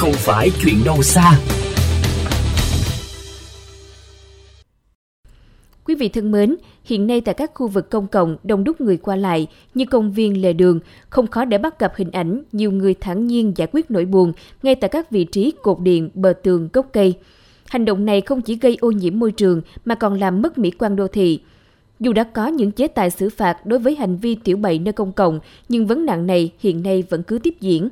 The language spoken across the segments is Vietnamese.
không phải chuyện đâu xa. Quý vị thân mến, hiện nay tại các khu vực công cộng đông đúc người qua lại như công viên lề đường, không khó để bắt gặp hình ảnh nhiều người thản nhiên giải quyết nỗi buồn ngay tại các vị trí cột điện, bờ tường, gốc cây. Hành động này không chỉ gây ô nhiễm môi trường mà còn làm mất mỹ quan đô thị. Dù đã có những chế tài xử phạt đối với hành vi tiểu bậy nơi công cộng, nhưng vấn nạn này hiện nay vẫn cứ tiếp diễn.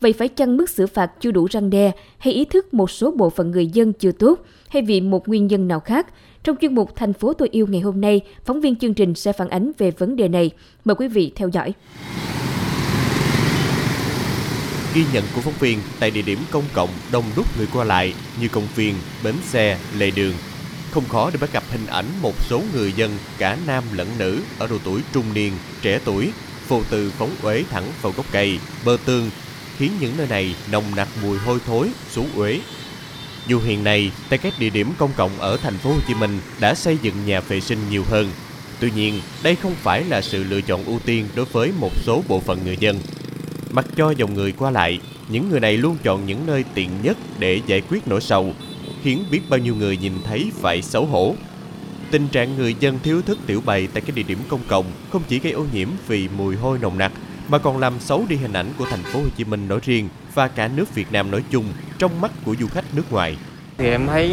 Vậy phải chăng mức xử phạt chưa đủ răng đe hay ý thức một số bộ phận người dân chưa tốt hay vì một nguyên nhân nào khác? Trong chuyên mục Thành phố tôi yêu ngày hôm nay, phóng viên chương trình sẽ phản ánh về vấn đề này. Mời quý vị theo dõi. Ghi nhận của phóng viên tại địa điểm công cộng đông đúc người qua lại như công viên, bến xe, lề đường. Không khó để bắt gặp hình ảnh một số người dân cả nam lẫn nữ ở độ tuổi trung niên, trẻ tuổi, phụ từ phóng uế thẳng vào gốc cây, bờ tường, khiến những nơi này nồng nặc mùi hôi thối, xú uế. Dù hiện nay, tại các địa điểm công cộng ở thành phố Hồ Chí Minh đã xây dựng nhà vệ sinh nhiều hơn, tuy nhiên đây không phải là sự lựa chọn ưu tiên đối với một số bộ phận người dân. Mặc cho dòng người qua lại, những người này luôn chọn những nơi tiện nhất để giải quyết nỗi sầu, khiến biết bao nhiêu người nhìn thấy phải xấu hổ. Tình trạng người dân thiếu thức tiểu bày tại các địa điểm công cộng không chỉ gây ô nhiễm vì mùi hôi nồng nặc mà còn làm xấu đi hình ảnh của thành phố Hồ Chí Minh nói riêng và cả nước Việt Nam nói chung trong mắt của du khách nước ngoài. Thì em thấy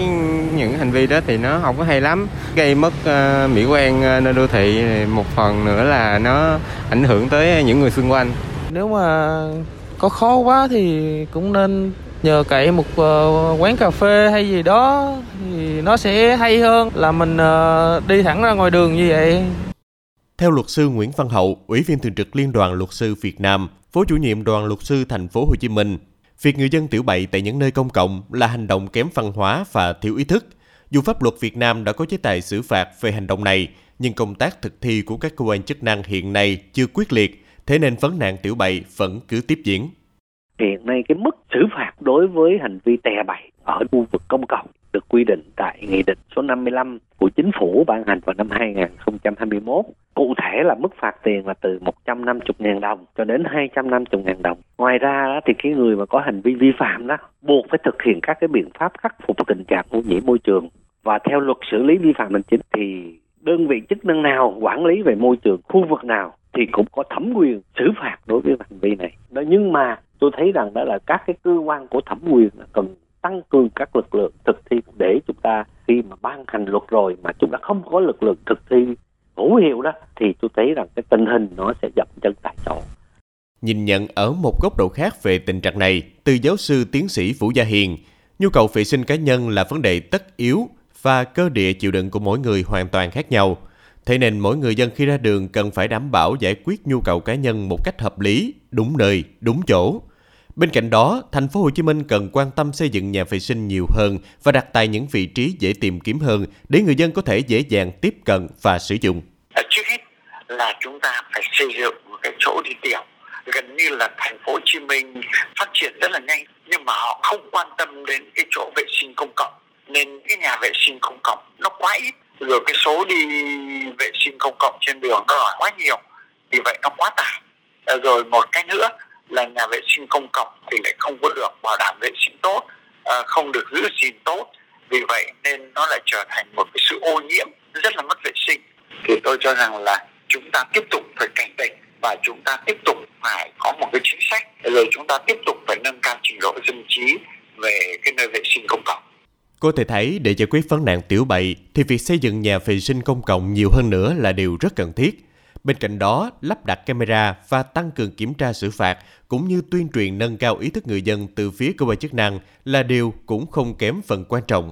những hành vi đó thì nó không có hay lắm, gây mất uh, mỹ quan uh, nơi đô thị. Một phần nữa là nó ảnh hưởng tới những người xung quanh. Nếu mà có khó quá thì cũng nên nhờ cậy một uh, quán cà phê hay gì đó thì nó sẽ hay hơn là mình uh, đi thẳng ra ngoài đường như vậy. Theo luật sư Nguyễn Văn Hậu, Ủy viên thường trực Liên đoàn Luật sư Việt Nam, Phó chủ nhiệm Đoàn Luật sư Thành phố Hồ Chí Minh, việc người dân tiểu bậy tại những nơi công cộng là hành động kém văn hóa và thiếu ý thức. Dù pháp luật Việt Nam đã có chế tài xử phạt về hành động này, nhưng công tác thực thi của các cơ quan chức năng hiện nay chưa quyết liệt, thế nên vấn nạn tiểu bậy vẫn cứ tiếp diễn. Hiện nay cái mức đối với hành vi tè bậy ở khu vực công cộng được quy định tại Nghị định số 55 của Chính phủ ban hành vào năm 2021. Cụ thể là mức phạt tiền là từ 150.000 đồng cho đến 250.000 đồng. Ngoài ra thì cái người mà có hành vi vi phạm đó buộc phải thực hiện các cái biện pháp khắc phục tình trạng ô nhiễm môi trường. Và theo luật xử lý vi phạm hành chính thì đơn vị chức năng nào quản lý về môi trường khu vực nào thì cũng có thẩm quyền xử phạt đối với hành vi này. Nhưng mà tôi thấy rằng đó là các cái cơ quan của thẩm quyền cần tăng cường các lực lượng thực thi để chúng ta khi mà ban hành luật rồi mà chúng ta không có lực lượng thực thi hữu hiệu đó thì tôi thấy rằng cái tình hình nó sẽ dập chân tại chỗ. Nhìn nhận ở một góc độ khác về tình trạng này, từ giáo sư tiến sĩ Vũ Gia Hiền, nhu cầu vệ sinh cá nhân là vấn đề tất yếu và cơ địa chịu đựng của mỗi người hoàn toàn khác nhau. Thế nên mỗi người dân khi ra đường cần phải đảm bảo giải quyết nhu cầu cá nhân một cách hợp lý, đúng nơi, đúng chỗ. Bên cạnh đó, thành phố Hồ Chí Minh cần quan tâm xây dựng nhà vệ sinh nhiều hơn và đặt tại những vị trí dễ tìm kiếm hơn để người dân có thể dễ dàng tiếp cận và sử dụng. Ờ, trước hết là chúng ta phải xây dựng một cái chỗ đi tiểu gần như là thành phố Hồ Chí Minh phát triển rất là nhanh nhưng mà họ không quan tâm đến cái chỗ vệ sinh công cộng nên cái nhà vệ sinh công cộng nó quá ít rồi cái số đi vệ sinh công cộng trên đường nó quá nhiều vì vậy nó quá tải ờ, rồi một cái nữa là nhà vệ sinh công cộng thì lại không có được bảo đảm vệ sinh tốt à, không được giữ gìn tốt. Vì vậy nên nó lại trở thành một cái sự ô nhiễm rất là mất vệ sinh. Thì tôi cho rằng là chúng ta tiếp tục phải cảnh tỉnh và chúng ta tiếp tục phải có một cái chính sách. Rồi chúng ta tiếp tục phải nâng cao trình độ dân trí về cái nơi vệ sinh công cộng. Có thể thấy để giải quyết vấn nạn tiểu bậy thì việc xây dựng nhà vệ sinh công cộng nhiều hơn nữa là điều rất cần thiết. Bên cạnh đó, lắp đặt camera và tăng cường kiểm tra xử phạt cũng như tuyên truyền nâng cao ý thức người dân từ phía cơ quan chức năng là điều cũng không kém phần quan trọng.